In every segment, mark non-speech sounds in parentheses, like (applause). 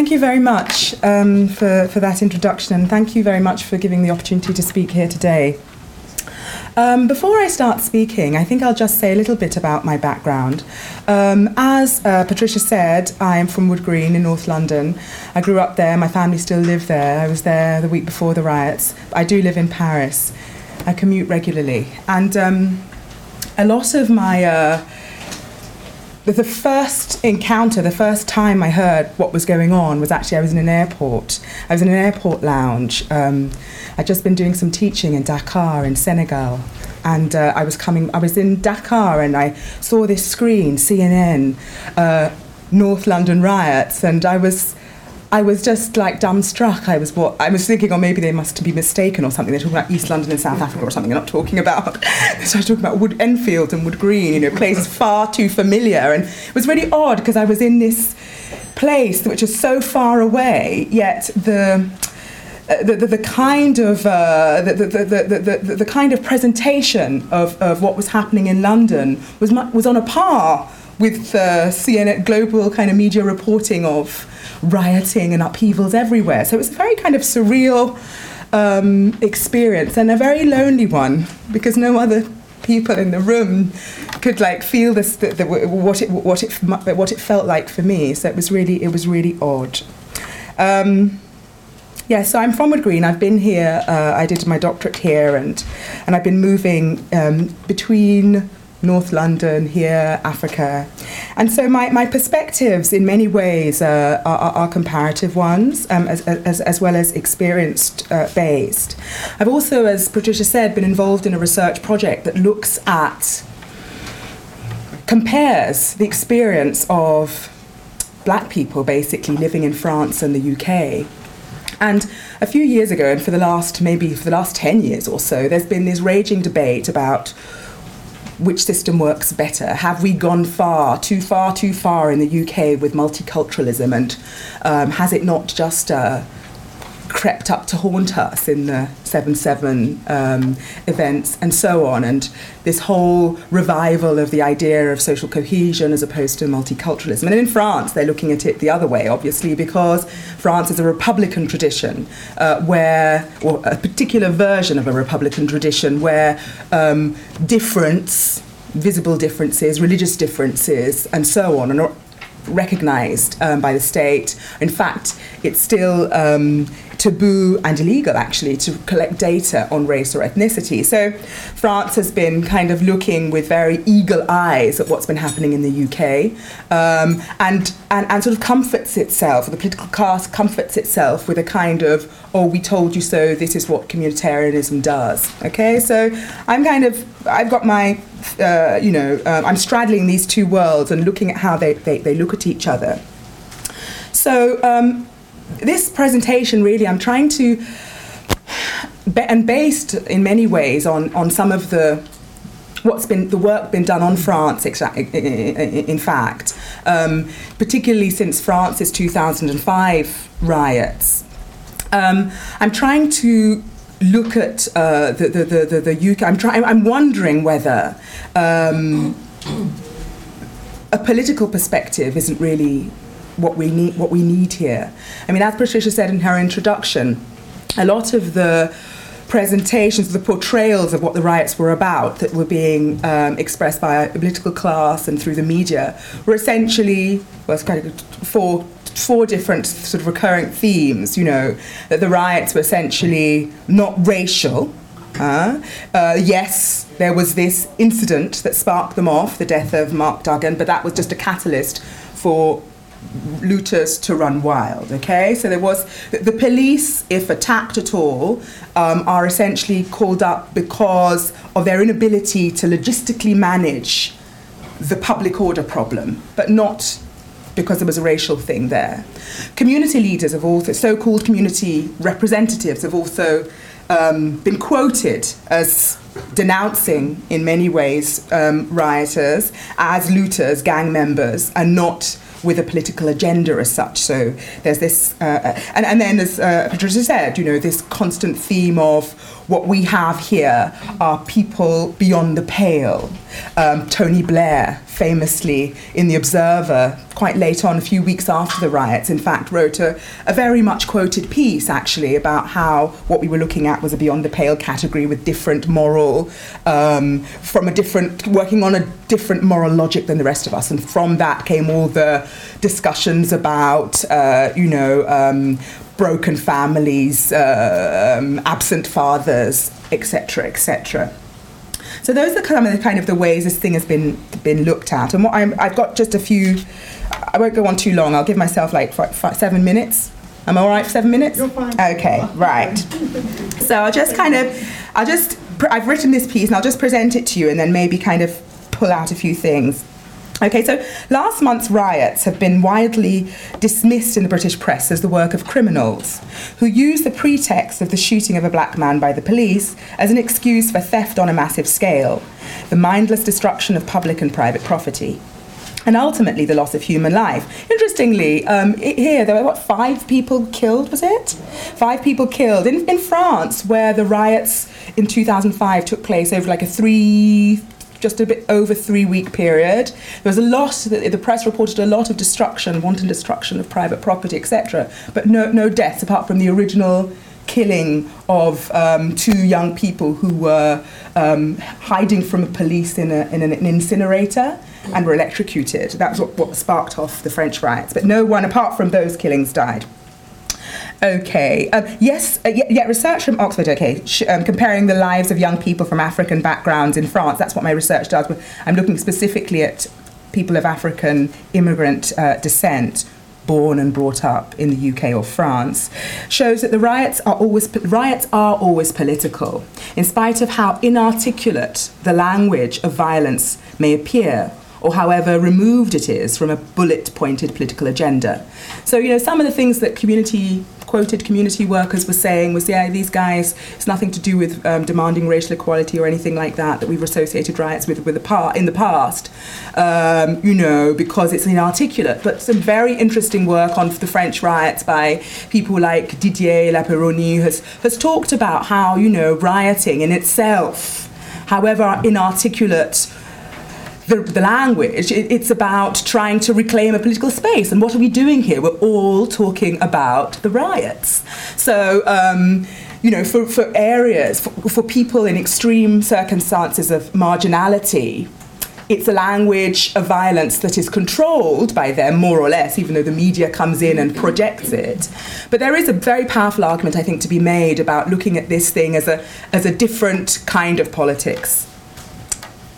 Thank you very much um, for, for that introduction, and thank you very much for giving the opportunity to speak here today. Um, before I start speaking, I think I'll just say a little bit about my background. Um, as uh, Patricia said, I am from Wood Green in North London. I grew up there, my family still live there. I was there the week before the riots. I do live in Paris. I commute regularly. And um, a lot of my. Uh, the first encounter, the first time I heard what was going on was actually I was in an airport. I was in an airport lounge. Um, I'd just been doing some teaching in Dakar in Senegal, and uh, I was coming. I was in Dakar, and I saw this screen, CNN, uh, North London riots, and I was I was just like dumbstruck. I was what I was thinking, or oh, maybe they must be mistaken or something. They're talking about East London and South Africa or something. They're not talking about. (laughs) they started talking about Wood Enfield and Wood Green, you know, places far too familiar. And it was really odd because I was in this place which is so far away, yet the. Uh, the, the, the, kind of uh, the, the, the, the, the, kind of presentation of, of what was happening in London was was on a par with uh, CNN global kind of media reporting of rioting and upheavals everywhere. So it was a very kind of surreal um, experience and a very lonely one because no other people in the room could like feel this the, the, what it what it what it felt like for me. So it was really it was really odd. Um, yeah, so I'm from Wood Green. I've been here. Uh, I did my doctorate here, and and I've been moving um, between North London, here, Africa. And so my, my perspectives, in many ways, uh, are, are, comparative ones, um, as, as, as well as experienced uh, based. I've also, as Patricia said, been involved in a research project that looks at, compares the experience of black people basically living in France and the UK. And a few years ago, and for the last maybe for the last 10 years or so, there's been this raging debate about which system works better? Have we gone far, too far, too far in the UK with multiculturalism? And um, has it not just uh, crept up to haunt us in the 7 7 um, events and so on. And this whole revival of the idea of social cohesion as opposed to multiculturalism. And in France, they're looking at it the other way, obviously, because France is a republican tradition uh, where, or a particular version of a republican tradition where um, difference, visible differences, religious differences, and so on, are recognized um, by the state. In fact, it's still um, taboo and illegal actually to collect data on race or ethnicity. So France has been kind of looking with very eagle eyes at what's been happening in the UK um, and, and, and sort of comforts itself, the political class comforts itself with a kind of, oh, we told you so, this is what communitarianism does. Okay, so I'm kind of, I've got my, uh, you know, um, I'm straddling these two worlds and looking at how they, they, they look at each other. So um, this presentation really, I'm trying to, and based in many ways on, on some of the what's been the work been done on France, in fact, um, particularly since France's 2005 riots. Um, I'm trying to look at uh, the, the, the, the, UK. I'm trying. I'm wondering whether um, a political perspective isn't really what we need what we need here. I mean, as Patricia said in her introduction, a lot of the presentations, the portrayals of what the riots were about that were being um, expressed by a political class and through the media were essentially well, kind of four four different sort of recurring themes. You know that the riots were essentially not racial. Uh, uh, yes, there was this incident that sparked them off, the death of Mark Duggan, but that was just a catalyst for looters to run wild. Okay, so there was the police, if attacked at all, um, are essentially called up because of their inability to logistically manage the public order problem, but not because there was a racial thing there. Community leaders have also, so-called community representatives, have also um, been quoted as denouncing, in many ways, um, rioters as looters, gang members, and not with a political agenda as such. So there's this, uh, uh, and, and then as uh, Patricia said, you know, this constant theme of what we have here are people beyond the pale. Um, Tony Blair famously in The Observer, quite late on, a few weeks after the riots, in fact, wrote a, a very much quoted piece actually about how what we were looking at was a beyond the pale category with different moral, um, from a different, working on a different moral logic than the rest of us. And from that came all the discussions about, uh, you know, um, broken families, uh, um, absent fathers, etc., etc. So those are kind of the kind of the ways this thing has been been looked at. And what I'm, I've got just a few. I won't go on too long. I'll give myself like five, five, seven minutes. Am I all right for seven minutes? You're fine. Okay, right. so I'll just kind of, I'll just, I've written this piece and I'll just present it to you and then maybe kind of pull out a few things. Okay, so last month's riots have been widely dismissed in the British press as the work of criminals who use the pretext of the shooting of a black man by the police as an excuse for theft on a massive scale, the mindless destruction of public and private property. And ultimately, the loss of human life. Interestingly, um, here there were what five people killed. Was it five people killed in, in France, where the riots in 2005 took place over like a three just a bit over three week period. There was a lot, the press reported a lot of destruction, wanton destruction of private property, etc., but no, no deaths apart from the original killing of um, two young people who were um, hiding from the police in, a, in an, an, incinerator and were electrocuted. That's what, what sparked off the French riots. But no one, apart from those killings, died. Okay. Um, yes, uh, yeah, research from Oxford, okay, sh- um, comparing the lives of young people from African backgrounds in France. That's what my research does. I'm looking specifically at people of African immigrant uh, descent born and brought up in the UK or France, shows that the riots are always riots are always political, in spite of how inarticulate the language of violence may appear or however removed it is from a bullet pointed political agenda. So, you know, some of the things that community quoted community workers were saying was, yeah, these guys, it's nothing to do with um, demanding racial equality or anything like that that we've associated riots with, with the par- in the past, um, you know, because it's inarticulate. But some very interesting work on the French riots by people like Didier Lapeyronnie has, has talked about how, you know, rioting in itself, however inarticulate, the, the language. It, it's about trying to reclaim a political space. And what are we doing here? We're all talking about the riots. So, um, you know, for, for areas, for, for people in extreme circumstances of marginality, it's a language of violence that is controlled by them, more or less, even though the media comes in and projects it. But there is a very powerful argument, I think, to be made about looking at this thing as a, as a different kind of politics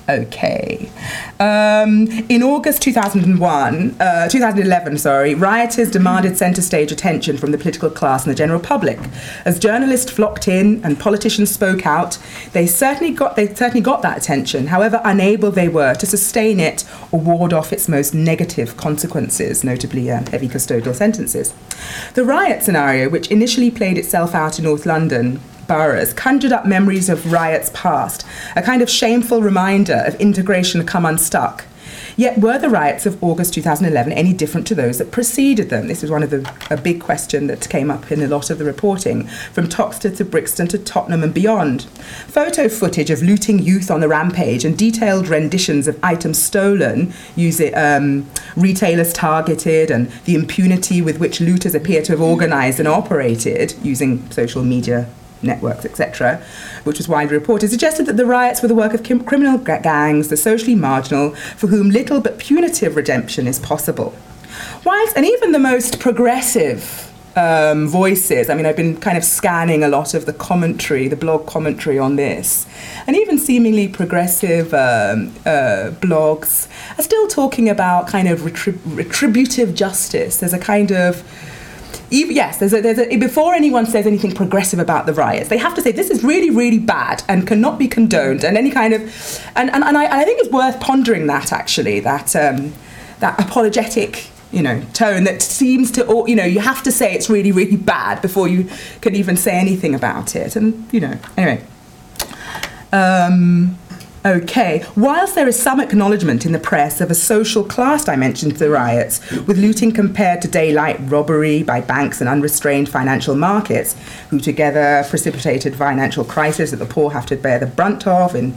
okay. Um, in August 2001, uh, 2011, sorry, rioters demanded centre stage attention from the political class and the general public. As journalists flocked in and politicians spoke out, they certainly got they certainly got that attention. However, unable they were to sustain it or ward off its most negative consequences, notably uh, heavy custodial sentences. The riot scenario, which initially played itself out in North London, boroughs conjured up memories of riots past, a kind of shameful reminder of integration come unstuck. Yet, were the riots of August 2011 any different to those that preceded them? This was one of the a big question that came up in a lot of the reporting, from Toxteth to Brixton to Tottenham and beyond. Photo footage of looting youth on the rampage and detailed renditions of items stolen, using um, retailers targeted, and the impunity with which looters appear to have organised and operated using social media networks, etc., which was widely reported, suggested that the riots were the work of kim- criminal gangs, the socially marginal, for whom little but punitive redemption is possible. Whilst, and even the most progressive um, voices. I mean, I've been kind of scanning a lot of the commentary, the blog commentary on this, and even seemingly progressive um, uh, blogs are still talking about kind of retrib- retributive justice. There's a kind of even, yes, there's a, there's a, before anyone says anything progressive about the riots, they have to say this is really, really bad and cannot be condoned. And any kind of, and, and, and, I, and I think it's worth pondering that actually, that, um, that apologetic you know tone that seems to you know you have to say it's really really bad before you can even say anything about it and you know anyway um, Okay, whilst there is some acknowledgement in the press of a social class dimension to the riots, with looting compared to daylight robbery by banks and unrestrained financial markets, who together precipitated financial crisis that the poor have to bear the brunt of in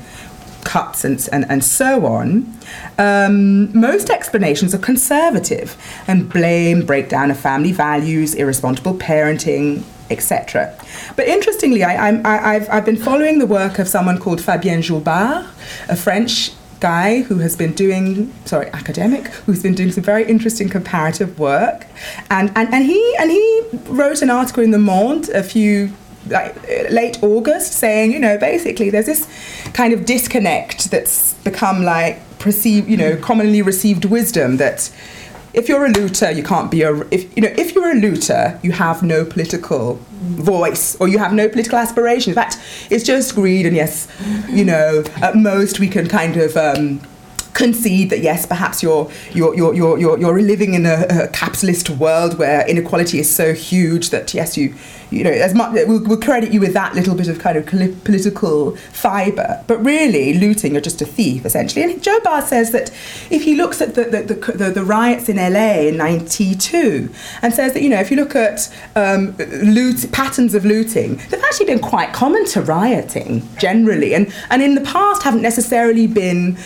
cuts and, and, and so on, um, most explanations are conservative and blame breakdown of family values, irresponsible parenting, etc. But interestingly, I, have I've been following the work of someone called Fabien Jobard, a French guy who has been doing sorry academic who's been doing some very interesting comparative work and and, and he and he wrote an article in the monde a few like late August saying, you know, basically there's this kind of disconnect that's become like perceived, you know, commonly received wisdom that if you're a looter, you can't be a if you know if you're a looter, you have no political voice or you have no political aspiration. In fact, it's just greed, and yes, you know, at most we can kind of. Um, concede that yes, perhaps you're you're you're you're you're, living in a, a, capitalist world where inequality is so huge that yes, you you know as much we'll, we'll credit you with that little bit of kind of political fibre, but really looting, you're just a thief essentially. And Jobard says that if he looks at the the, the, the, the riots in LA in '92 and says that you know if you look at um, loot patterns of looting, they've actually been quite common to rioting generally, and and in the past haven't necessarily been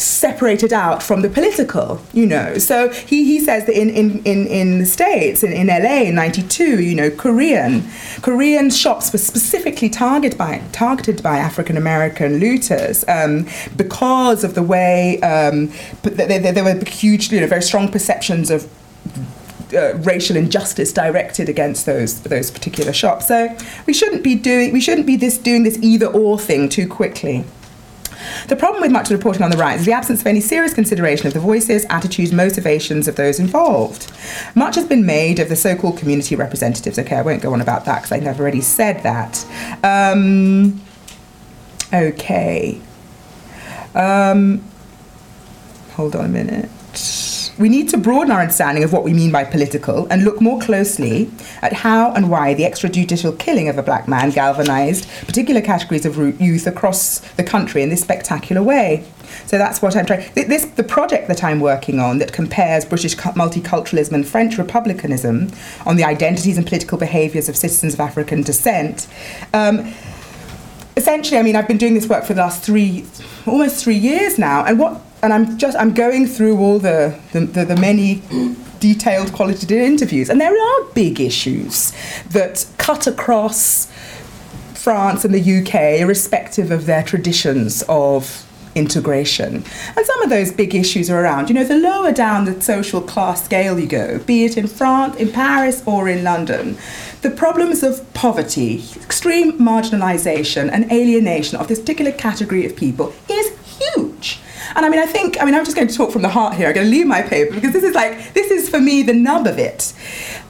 separated out from the political, you know. So he, he says that in, in, in, in the States, in, in LA in 92, you know, Korean, Korean shops were specifically targeted by, targeted by African American looters um, because of the way um, there, were huge, you know, very strong perceptions of uh, racial injustice directed against those those particular shops. So we shouldn't be doing we shouldn't be this doing this either or thing too quickly. The problem with much of the reporting on the right is the absence of any serious consideration of the voices, attitudes, motivations of those involved. Much has been made of the so called community representatives. Okay, I won't go on about that because I've already said that. Um, okay. Um, hold on a minute we need to broaden our understanding of what we mean by political and look more closely at how and why the extrajudicial killing of a black man galvanized particular categories of youth across the country in this spectacular way. So that's what I'm trying. This the project that I'm working on that compares British multiculturalism and French republicanism on the identities and political behaviours of citizens of African descent. Um, essentially, I mean, I've been doing this work for the last three, almost three years now, and what and I'm just I'm going through all the the, the, the many detailed qualitative interviews, and there are big issues that cut across France and the UK, irrespective of their traditions of integration. And some of those big issues are around, you know, the lower down the social class scale you go, be it in France, in Paris, or in London, the problems of poverty, extreme marginalisation, and alienation of this particular category of people. And I mean, I think, I mean, I'm just going to talk from the heart here. I'm going to leave my paper because this is like, this is for me the nub of it.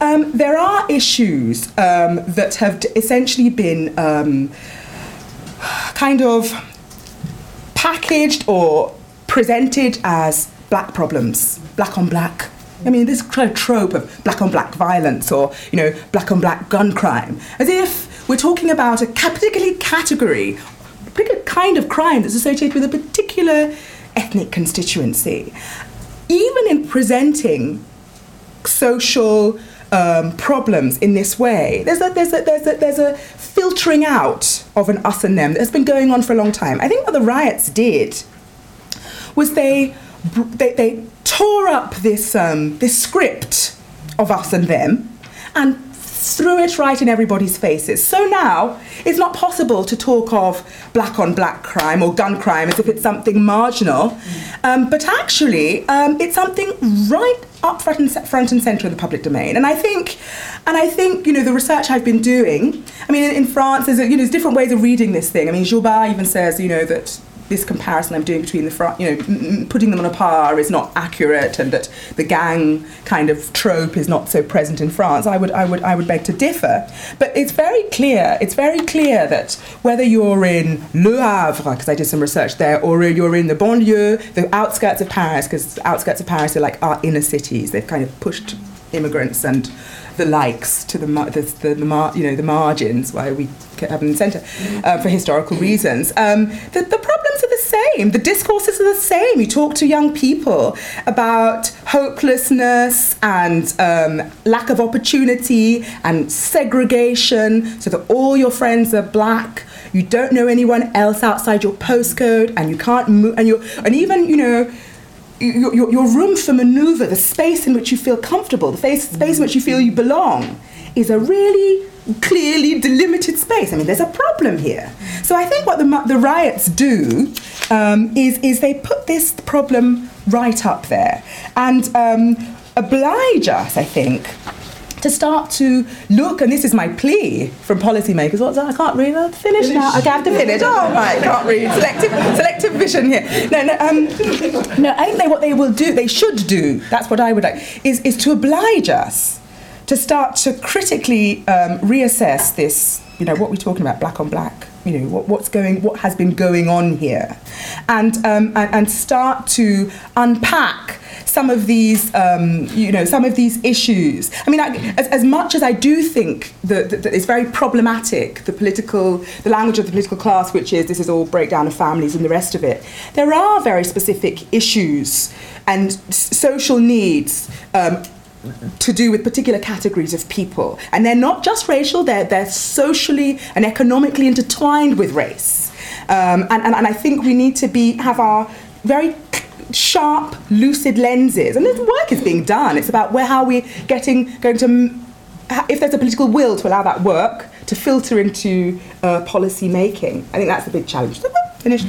Um, there are issues um, that have essentially been um, kind of packaged or presented as black problems, black on black. I mean, this kind of trope of black on black violence or, you know, black on black gun crime, as if we're talking about a particular category, a particular kind of crime that's associated with a particular ethnic constituency. Even in presenting social um, problems in this way, there's a, there's, a, there's, a, there's a filtering out of an us and them that has been going on for a long time. I think what the riots did was they, they, they tore up this, um, this script of us and them and threw it right in everybody's faces. So now it's not possible to talk of black on black crime or gun crime as if it's something marginal, um, but actually um, it's something right up front and, front and center in the public domain. And I think, and I think you know the research I've been doing. I mean, in, in France, there's you know there's different ways of reading this thing. I mean, Jobard even says you know that this comparison I'm doing between the front, you know, putting them on a par is not accurate, and that the gang kind of trope is not so present in France. I would, I would, I would beg to differ. But it's very clear. It's very clear that whether you're in Le Havre, because I did some research there, or you're in the banlieue, the outskirts of Paris, because outskirts of Paris are like our inner cities. They've kind of pushed immigrants and the likes to the, the, the, the you know the margins why we have them in the centre uh, for historical reasons. Um, the, the problems are the same. The discourses are the same. You talk to young people about hopelessness and um, lack of opportunity and segregation, so that all your friends are black you don't know anyone else outside your postcode, and you can't move, and you and even you know. Your, your, your room for maneuver, the space in which you feel comfortable, the space, space in which you feel you belong, is a really clearly delimited space. I mean, there's a problem here. So I think what the, the riots do um, is, is they put this problem right up there and um, oblige us, I think, to start to look, and this is my plea from policymakers. What's that? I can't read. I'll finish, finish. now. I have to finish. Oh my, I can't read. Selective, selective vision here. No, no, um, no. I think they, what they will do, they should do. That's what I would like. Is is to oblige us to start to critically um, reassess this. You know what we're talking about, black on black. You know what, what's going, what has been going on here, and um, and, and start to unpack some of these, um, you know, some of these issues. I mean, I, as, as much as I do think that, that, that, it's very problematic, the political, the language of the political class, which is this is all breakdown of families and the rest of it, there are very specific issues and social needs. Um, to do with particular categories of people. And they're not just racial, they're, they're socially and economically intertwined with race. Um, and, and, and I think we need to be have our very sharp, lucid lenses. And the work is being done. It's about where how we getting going to if there's a political will to allow that work to filter into uh, policy making. I think that's the big challenge. Finished.